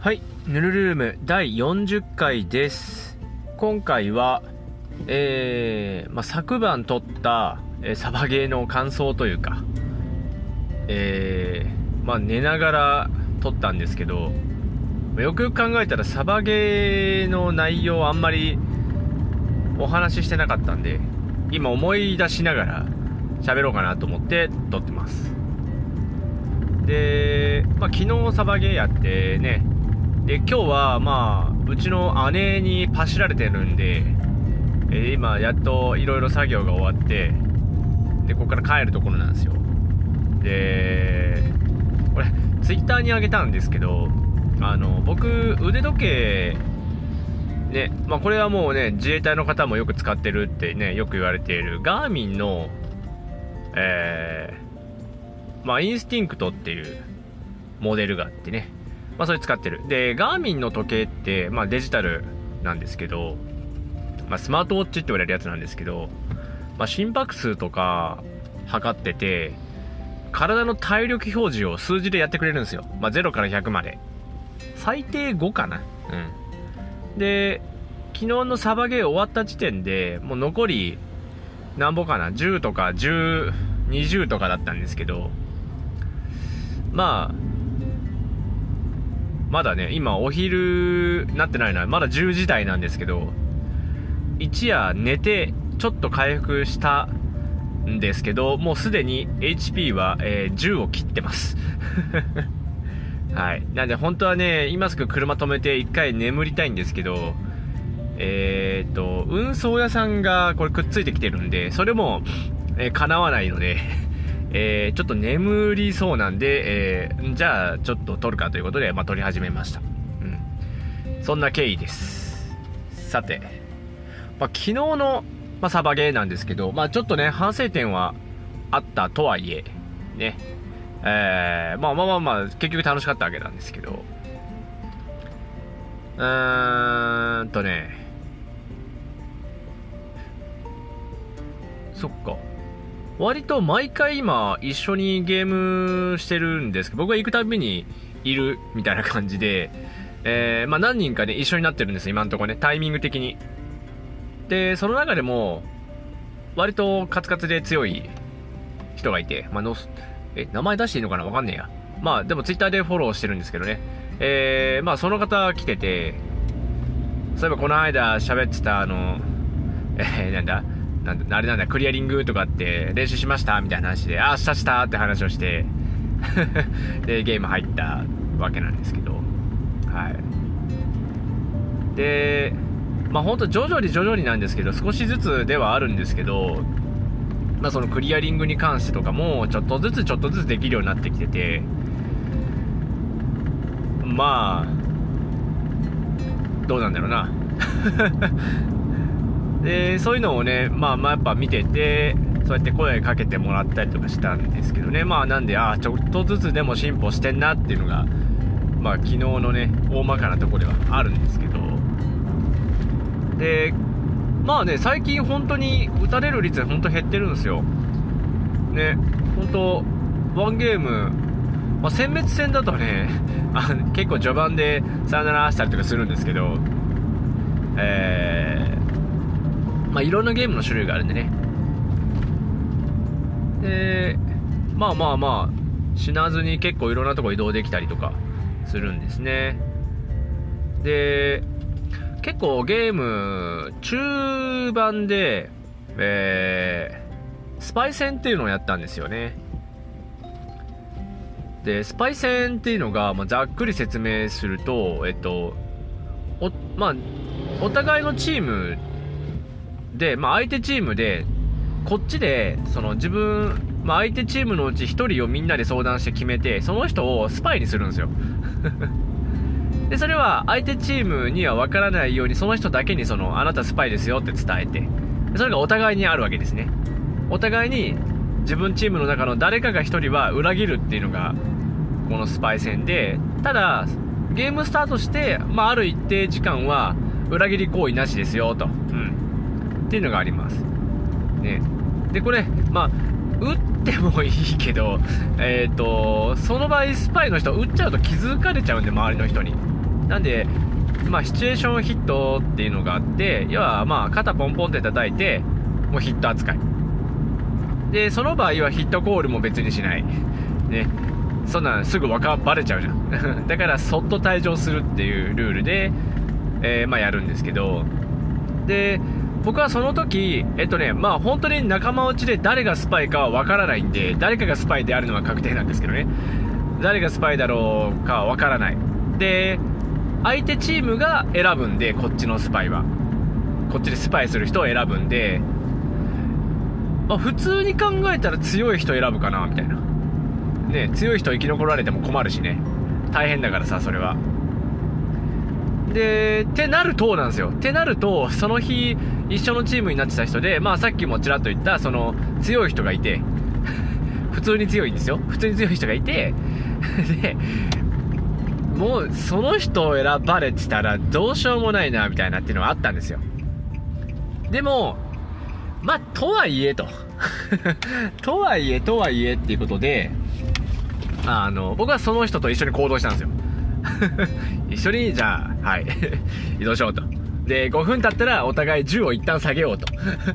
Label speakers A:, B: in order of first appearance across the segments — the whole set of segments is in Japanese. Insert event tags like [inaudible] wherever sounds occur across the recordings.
A: はい、ヌルルーム第40回です。今回は、えーまあ、昨晩撮った、えーサバゲーの感想というか、えーまあ、寝ながら撮ったんですけど、まあよくよく考えたらサバゲーの内容あんまりお話ししてなかったんで、今思い出しながら喋ろうかなと思って撮ってます。で、まあ、昨日サバゲーやってね、で今日はまあうちの姉にパシられてるんで、えー今やっといろいろ作業が終わってでここから帰るところなんですよ。でこれツイッターにあげたんですけどあの僕腕時計ねまあこれはもうね自衛隊の方もよく使ってるってねよく言われているガーミンのえーまあインスティンクトっていうモデルがあってね。まあ、それ使ってる。で、ガーミンの時計って、まあ、デジタルなんですけど、まあ、スマートウォッチって言われるやつなんですけど、まあ、心拍数とか測ってて、体の体力表示を数字でやってくれるんですよ。まあ、0から100まで。最低5かな。うん。で、昨日のサバゲー終わった時点で、もう残り、なんぼかな、10とか10、20とかだったんですけど、まあ、まだね、今お昼なってないな、まだ10時台なんですけど、一夜寝て、ちょっと回復したんですけど、もうすでに HP は、えー10を切ってます。[laughs] はい。なんで本当はね、今すぐ車止めて一回眠りたいんですけど、えーっと、運送屋さんがこれくっついてきてるんで、それも、えー叶わないので、えーちょっと眠りそうなんで、えーじゃあちょっと撮るかということで、まあ、撮り始めました。うん。そんな経緯です。さて、まあ、昨日の、まあ、サバゲーなんですけど、まあ、ちょっとね、反省点はあったとはいえ、ね、えーまあまあまあまあ、結局楽しかったわけなんですけど、うーんとね、そっか。割と毎回今一緒にゲームしてるんですけど、僕が行くたびにいるみたいな感じで、えーまあ何人かで、一緒になってるんです今んとこね、タイミング的に。で、その中でも、割とカツカツで強い人がいて、まあの、え、名前出していいのかな？わかんねえや。まあでもツイッターでフォローしてるんですけどね。えー、まあその方来てて、そういえばこの間喋ってたあの、えー、なんだ？なん、あれなんだ、クリアリングとかって練習しましたみたいな話で、あ、したしたって話をして、[laughs] で、ゲーム入ったわけなんですけど、はい。で、まあほんと徐々に徐々になんですけど、少しずつではあるんですけど、まあそのクリアリングに関してとかも、ちょっとずつちょっとずつできるようになってきてて、まあ、どうなんだろうな。でそういうのをね、まあ、まあやっぱ見ててそうやって声かけてもらったりとかしたんですけどね。まあなんでああちょっとずつでも進歩してんなっていうのがまあ昨日のね大まかなとこではあるんですけど。でまあね最近本当に打たれる率本当減ってるんですよ。ね本当ワンゲームまあ、殲滅戦だとねあ結構序盤でさよならしたりとかするんですけどえー、まあいろんなゲームの種類があるんでね。でまあまあまあ死なずに結構いろんなとこ移動できたりとかするんですね。で結構ゲーム中盤でえー、スパイ戦っていうのをやったんですよね。でスパイ戦っていうのが、まあ、ざっくり説明するとえっとおまあお互いのチームで、まあ、相手チームでこっちでその自分、まあ、相手チームのうち1人をみんなで相談して決めてその人をスパイにするんですよ。[laughs] でそれは相手チームには分からないようにその人だけにそのあなたスパイですよって伝えてそれがお互いにあるわけですね。お互いに自分チームの中の誰かが1人は裏切るっていうのがこのスパイ戦でただゲームスタートして、まあ、ある一定時間は裏切り行為なしですよと、うん、っていうのがあります。ね。でこれまあ撃ってもいいけど [laughs] えっ、とその場合スパイの人撃っちゃうと気づかれちゃうんで周りの人に。なんで、まあ、シチュエーションヒットっていうのがあって要はまあ肩ポンポンって叩いてもうヒット扱い。でその場合はヒットコールも別にしない。ね。そんなんすぐわかバレちゃうじゃん。[laughs] だからそっと退場するっていうルールで、えー、まあ、やるんですけど。で僕はその時えっとねまあ本当に仲間内で誰がスパイかはわからないんで誰かがスパイであるのは確定なんですけどね。誰がスパイだろうかはわからない。で相手チームが選ぶんでこっちのスパイは。こっちでスパイする人を選ぶんで、まあ、普通に考えたら強い人選ぶかなみたいな。ね強い人生き残られても困るしね。大変だからさそれは。でってなるとなんですよ。ってなるとその日一緒のチームになってた人でまあさっきもちらっと言ったその強い人がいて [laughs] 普通に強いんですよ。普通に強い人がいて [laughs] でもうその人を選ばれてたらどうしようもないなみたいなっていうのはあったんですよ。でもまあとはいえと。[laughs] とはいえとはいえっていうことであの僕はその人と一緒に行動したんですよ。一緒にじゃあはい。[laughs] 移動しようと。で5分経ったらお互い銃を一旦下げようと。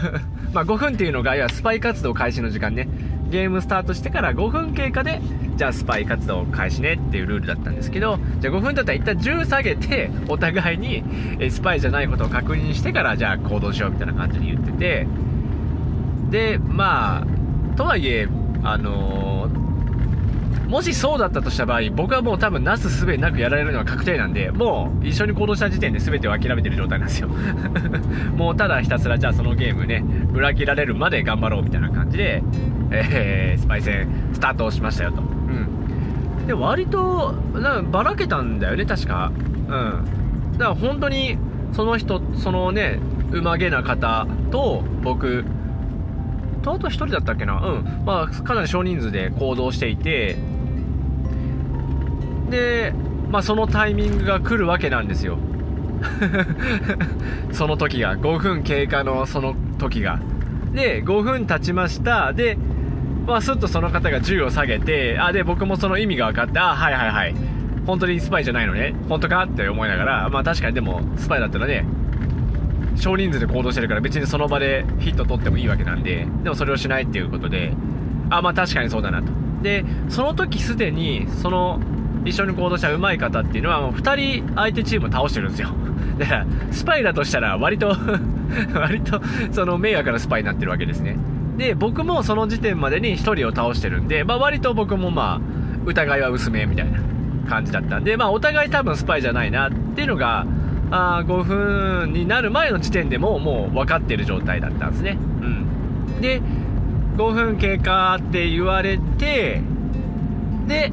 A: [laughs] まあ5分っていうのがいやスパイ活動開始の時間ね。ゲームスタートしてから5分経過でじゃあスパイ活動開始ねっていうルールだったんですけどじゃあ5分だったら一旦銃下げてお互いにスパイじゃないことを確認してからじゃあ行動しようみたいな感じで言ってて。でまあとはいえあのーもしそうだったとした場合、僕はもう多分なすすべなくやられるのは確定なんで、もう一緒に行動した時点で全てを諦めてる状態なんですよ。[laughs] もうただひたすらじゃあそのゲームね、裏切られるまで頑張ろうみたいな感じで、えー、スパイ戦スタートしましたよと。うん。で、割と、なばらけたんだよね、確か。うん。だから本当に、その人、そのね、うまげな方と僕、とあと1人だったっけなうん。まあ、かなり少人数で行動していて、で、まあ、そのタイミングが来るわけなんですよ。[laughs] その時が。5分経過のその時が。で5分経ちました。でまあすっとその方が銃を下げてあで僕もその意味が分かってあはいはいはい。本当にスパイじゃないのね。本当かって思いながらまあ確かにでもスパイだったらね少人数で行動してるから別にその場でヒット取ってもいいわけなんででもそれをしないっていうことであまあ確かにそうだなと。でその時すでにその一緒に行動した上手い方っていうのはもう2人相手チームを倒してるんですよ。だからスパイだとしたら割と [laughs] 割とその迷惑なスパイになってるわけですね。で僕もその時点までに1人を倒してるんで、まあ、割と僕もまあ疑いは薄めみたいな感じだったんで、まあ、お互い多分スパイじゃないなっていうのがあ5分になる前の時点でももう分かってる状態だったんですね。うん。で5分経過って言われてで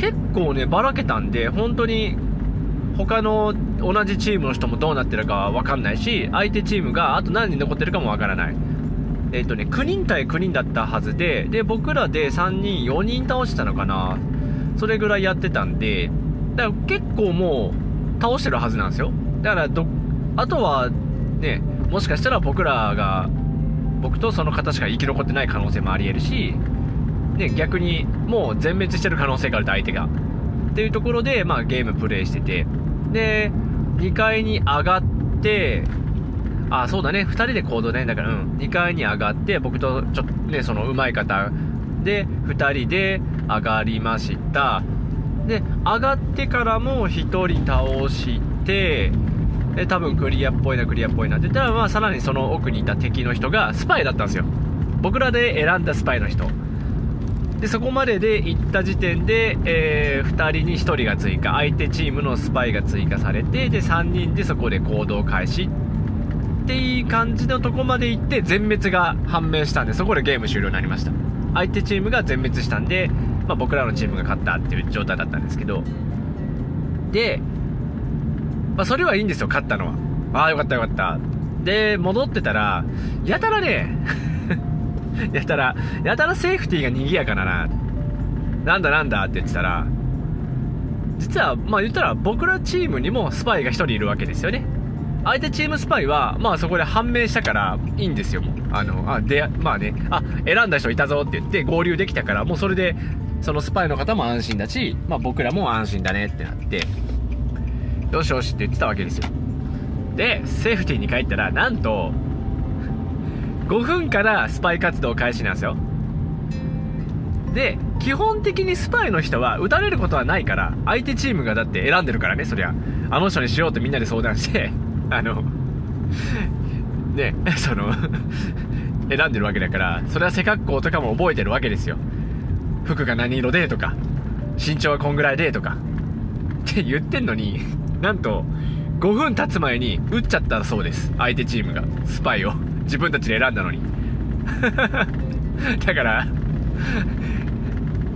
A: 結構ね、ばらけたんで、本当に、他の同じチームの人もどうなってるかわかんないし、相手チームがあと何人残ってるかもわからない。えっ、ー、とね、9人対9人だったはずで、で、僕らで3人、4人倒したのかな。それぐらいやってたんで、だから結構もう、倒してるはずなんですよ。だからど、あとは、ね、もしかしたら僕らが、僕とその方しか生き残ってない可能性もあり得るし、ね、逆にもう全滅してる可能性があると相手が。っていうところで、まあ、ゲームプレイしてて、で、2階に上がって、あ、そうだね、2人で行動ね、だから、うん、2階に上がって、僕とちょっとね、その上手い方で、2人で上がりました。で、上がってからも1人倒して、で、多分クリアっぽいな、クリアっぽいなって言ったら、まあ、さらにその奥にいた敵の人がスパイだったんですよ。僕らで選んだスパイの人。でそこまでで行った時点で、えー、2人に1人が追加相手チームのスパイが追加されてで3人でそこで行動開始っていう感じのとこまで行って全滅が判明したんでそこでゲーム終了になりました。相手チームが全滅したんで、まあ、僕らのチームが勝ったっていう状態だったんですけど。で、まあ、それはいいんですよ勝ったのは。ああよかったよかった。で戻ってたらやたらね [laughs] やたら、やたらセーフティーが賑やかだな。なんだなんだって言ってたら、実は、まあ言ったら僕らチームにもスパイが1人いるわけですよね。相手チームスパイは、まあそこで判明したからいいんですよ、もう。あの、あ、で、まあね、あ、選んだ人いたぞって言って合流できたから、もうそれで、そのスパイの方も安心だし、まあ僕らも安心だねってなって。よしよしって言ってたわけですよでセーフティーに帰ったらなんと5分からスパイ活動開始なんですよ。で基本的にスパイの人は撃たれることはないから相手チームがだって選んでるからねそりゃ。あの人にしようってみんなで相談して [laughs] あのね [laughs] その [laughs] 選んでるわけだからそれは背格好とかも覚えてるわけですよ。服が何色でとか身長はこんぐらいでとか。って言ってんのになんと5分経つ前に撃っちゃったそうです相手チームがスパイを。自分たちで選んだのに。[laughs] だから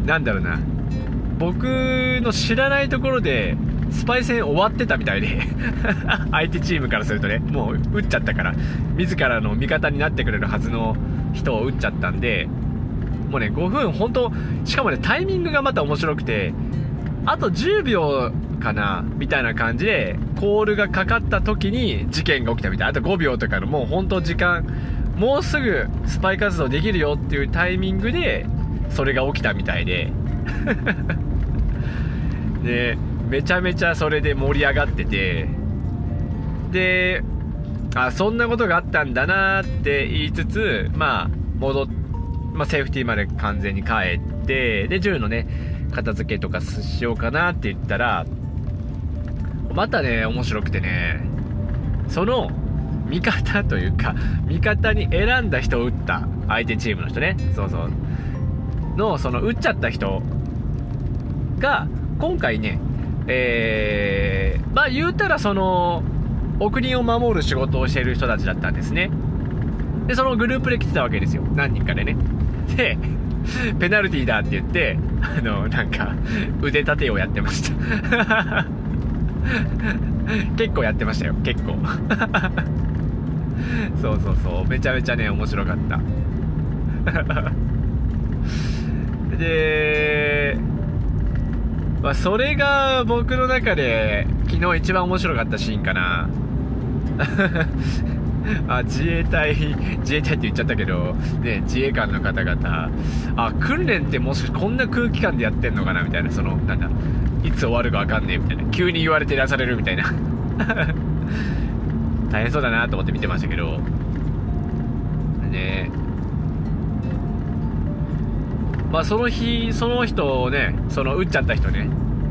A: なんだろうな。僕の知らないところでスパイ戦終わってたみたいで [laughs] 相手チームからするとねもう撃っちゃったから自らの味方になってくれるはずの人を撃っちゃったんでもうね5分本当しかもねタイミングがまた面白くてあと10秒かなみたいな感じでコールがかかった時に事件が起きたみたいあと5秒とかのもう本当時間もうすぐスパイ活動できるよっていうタイミングでそれが起きたみたいで。[laughs] でめちゃめちゃそれで盛り上がってて。であそんなことがあったんだなって言いつつまあ戻っ、まあ、セーフティーまで完全に帰ってで銃のね片付けとかしようかなって言ったらまたね面白くてね。その味方というか味方に選んだ人を撃った相手チームの人ね。そうそう。のその撃っちゃった人が今回ねえー、まあ言うたらそのお国を守る仕事をしている人たちだったんですね。でそのグループで来てたわけですよ。何人かでね。でペナルティーだって言ってあのなんか腕立てをやってました。[laughs] 結構やってましたよ結構。[laughs] そうそうそうめちゃめちゃね面白かった。[laughs] でまあ、それが僕の中で昨日一番面白かったシーンかな。あ自衛隊自衛隊って言っちゃったけど、ね、自衛官の方々。あ訓練ってもしこんな空気感でやってんのかなみたいなそのなんだいつ終わるか分かんねえみたいな。急に言われて出されるみたいな。[laughs] 大変そうだなと思って見てましたけど。ね。まあその日その人をねその撃っちゃった人ね。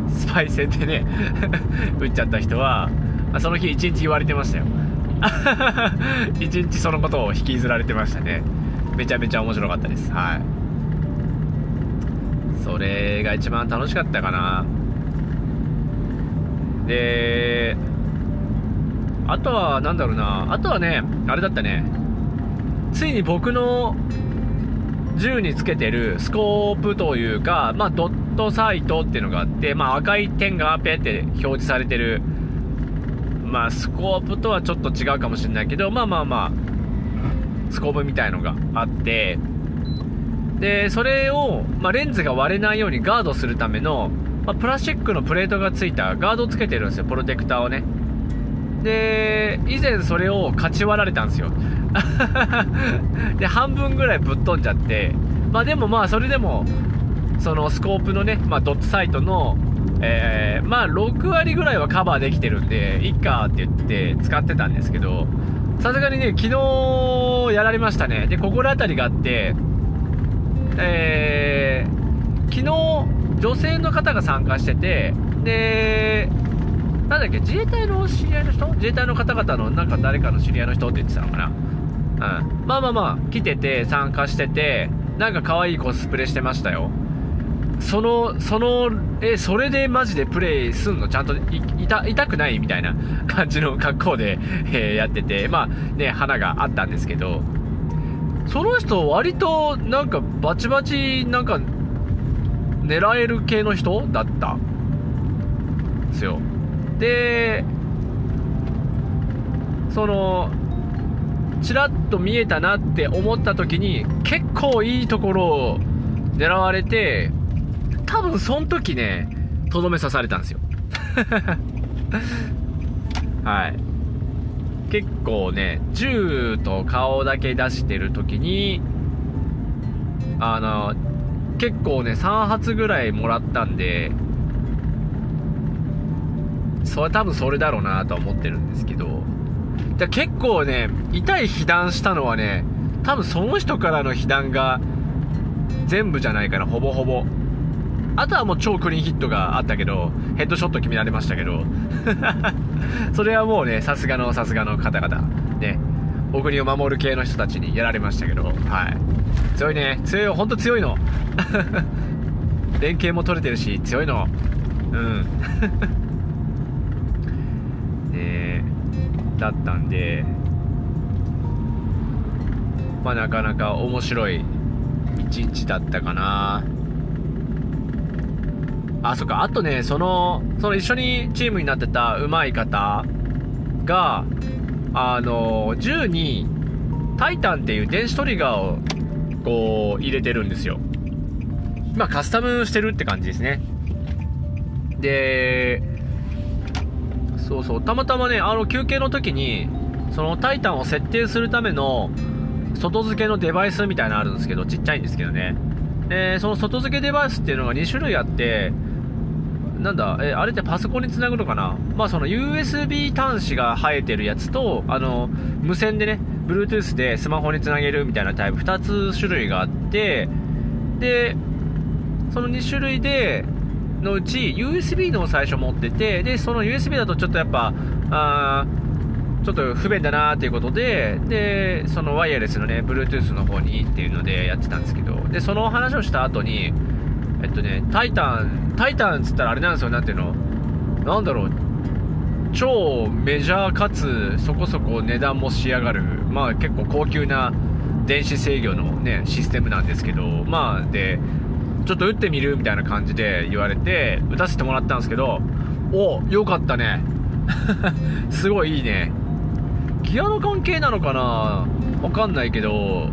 A: スパイ戦でね。[laughs] 撃っちゃった人はあその日一日言われてましたよ。[laughs] 一日そのことを引きずられてましたね。めちゃめちゃ面白かったです。はい。それが一番楽しかったかな。であとは何だろうな。あとはねあれだったね。ついに僕の銃につけてるスコープというか、まあ、ドットサイトっていうのがあって、まあ、赤い点がペって表示されてる、まあ、スコープとはちょっと違うかもしれないけど、まあまあまあ、スコープみたいのがあって、で、それを、まあ、レンズが割れないようにガードするための、まあ、プラスチックのプレートがついたガードをつけてるんですよ、プロテクターをね。で、以前それをかち割られたんですよ。[laughs] で半分ぐらいぶっ飛んじゃってまあでもまあそれでもそのスコープのね、まあ、ドットサイトの、えー、まあ6割ぐらいはカバーできてるんでいっかって言って使ってたんですけどさすがにね昨日やられましたねで心当たりがあってえー、昨日女性の方が参加しててでなんだっけ自衛隊の知り合いの人？自衛隊の方々のなんか誰かの知り合いの人って言ってたのかな？うん、まあまあまあ来てて参加しててなんか可愛いコスプレしてましたよ。そのそのえそれでマジでプレイすんの？ちゃんと痛痛くない？みたいな感じの格好で、えー、やってて。まあね花があったんですけど。その人割となんかバチバチなんか狙える系の人だった。んですよ。でそのちらっと見えたなって思った時に結構いいところを狙われて多分その時ねとどめ刺されたんですよ。[laughs] はい。結構ね銃と顔だけ出してる時にあの結構ね3発ぐらいもらったんでそれ多分それだろうなとは思ってるんですけど。で結構ね痛い被弾したのはね多分その人からの被弾が全部じゃないかなほぼほぼ。あとはもう超クリーンヒットがあったけどヘッドショット決められましたけど。[laughs] それはもうねさすがのさすがの方々。ね。お国を守る系の人たちにやられましたけどはい。強いね。強いよほんと強いの。[laughs] 連携も取れてるし強いの。うん。[laughs] ねだったんでまあなかなか面白い一日だったかな。あそっか。あとねそのその一緒にチームになってた上手い方があの銃にタイタンっていう電子トリガーをこう入れてるんですよ。まあカスタムしてるって感じですね。でそうそう。たまたまねあの休憩の時にそのタイタンを設定するための外付けのデバイスみたいなのあるんですけどちっちゃいんですけどね。でその外付けデバイスっていうのが2種類あってなんだ、え、あれってパソコンにつなぐのかな？まあその USB 端子が生えてるやつと、あの、無線でね、Bluetooth でスマホにつなげるみたいなタイプ2つ種類があって、で、その2種類で、のうち USB のを最初持ってて、で、その USB だとちょっとやっぱ、あちょっと不便だなっていうことで、で、そのワイヤレスのね、Bluetooth の方にっていうのでやってたんですけど、で、その話をした後に、えっとね、タイタン、タイタンっつったらあれなんですよ、なんていうの、なんだろう、超メジャーかつそこそこ値段もしやがる、まあ結構高級な電子制御のね、システムなんですけど、まあで、ちょっと打ってみるみたいな感じで言われて、打たせてもらったんですけど、お、よかったね。[laughs] すごいいいね。ギアの関係なのかな？わかんないけど、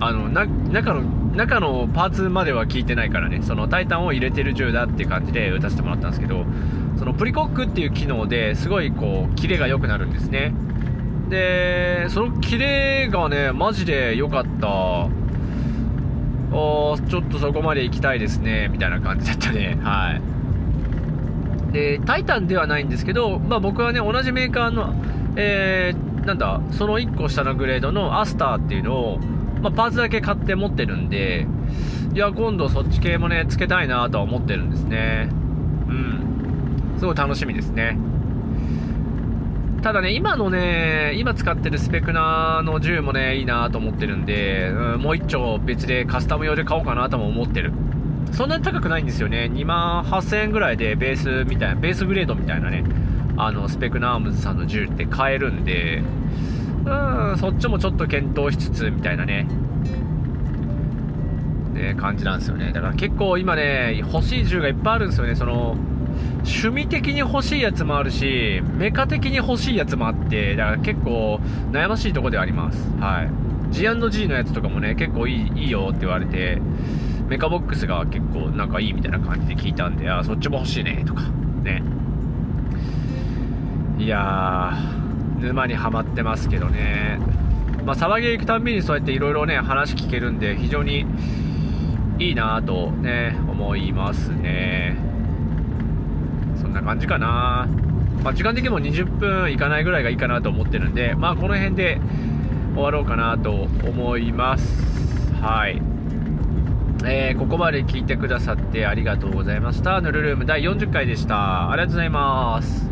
A: あの、な、中の中のパーツまでは聞いてないからね。そのタイタンを入れてる銃だっていう感じで打たせてもらったんですけどそのプリコックっていう機能ですごいこうキレが良くなるんですね。でそのキレがねマジで良かった。おちょっとそこまで行きたいですねみたいな感じだったね。はい。でタイタンではないんですけど、まあ、僕はね同じメーカーのえー、なんだその1個下のグレードのアスターっていうのをまあ、パーツだけ買って持ってるんで、いや、今度そっち系もね、つけたいなとは思ってるんですね。うん。すごい楽しみですね。ただね、今のね、今使ってるスペクナーの銃もね、いいなと思ってるんで、うん、もう一丁別でカスタム用で買おうかなとも思ってる。そんなに高くないんですよね。2万8000円ぐらいでベースみたいな、ベースグレードみたいなね、あの、スペクナームズさんの銃って買えるんで、うん、そっちもちょっと検討しつつ、みたいなね、ね、感じなんですよね。だから結構今ね、欲しい銃がいっぱいあるんですよね。その、趣味的に欲しいやつもあるし、メカ的に欲しいやつもあって、だから結構悩ましいとこではあります。はい。G&G のやつとかもね、結構いいいいよって言われて、メカボックスが結構なんかいいみたいな感じで聞いたんで、あ、そっちも欲しいね、とか、ね。いやー、沼にはまってますけどね、まあ、騒ぎ行くたんびにそうやっていろいろね話聞けるんで非常にいいなとね思いますねそんな感じかな、まあ、時間的にも20分いかないぐらいがいいかなと思ってるんでまあこの辺で終わろうかなと思いますはいえー、ここまで聞いてくださってありがとうございました。ヌルルーム第40回でした。ありがとうございます。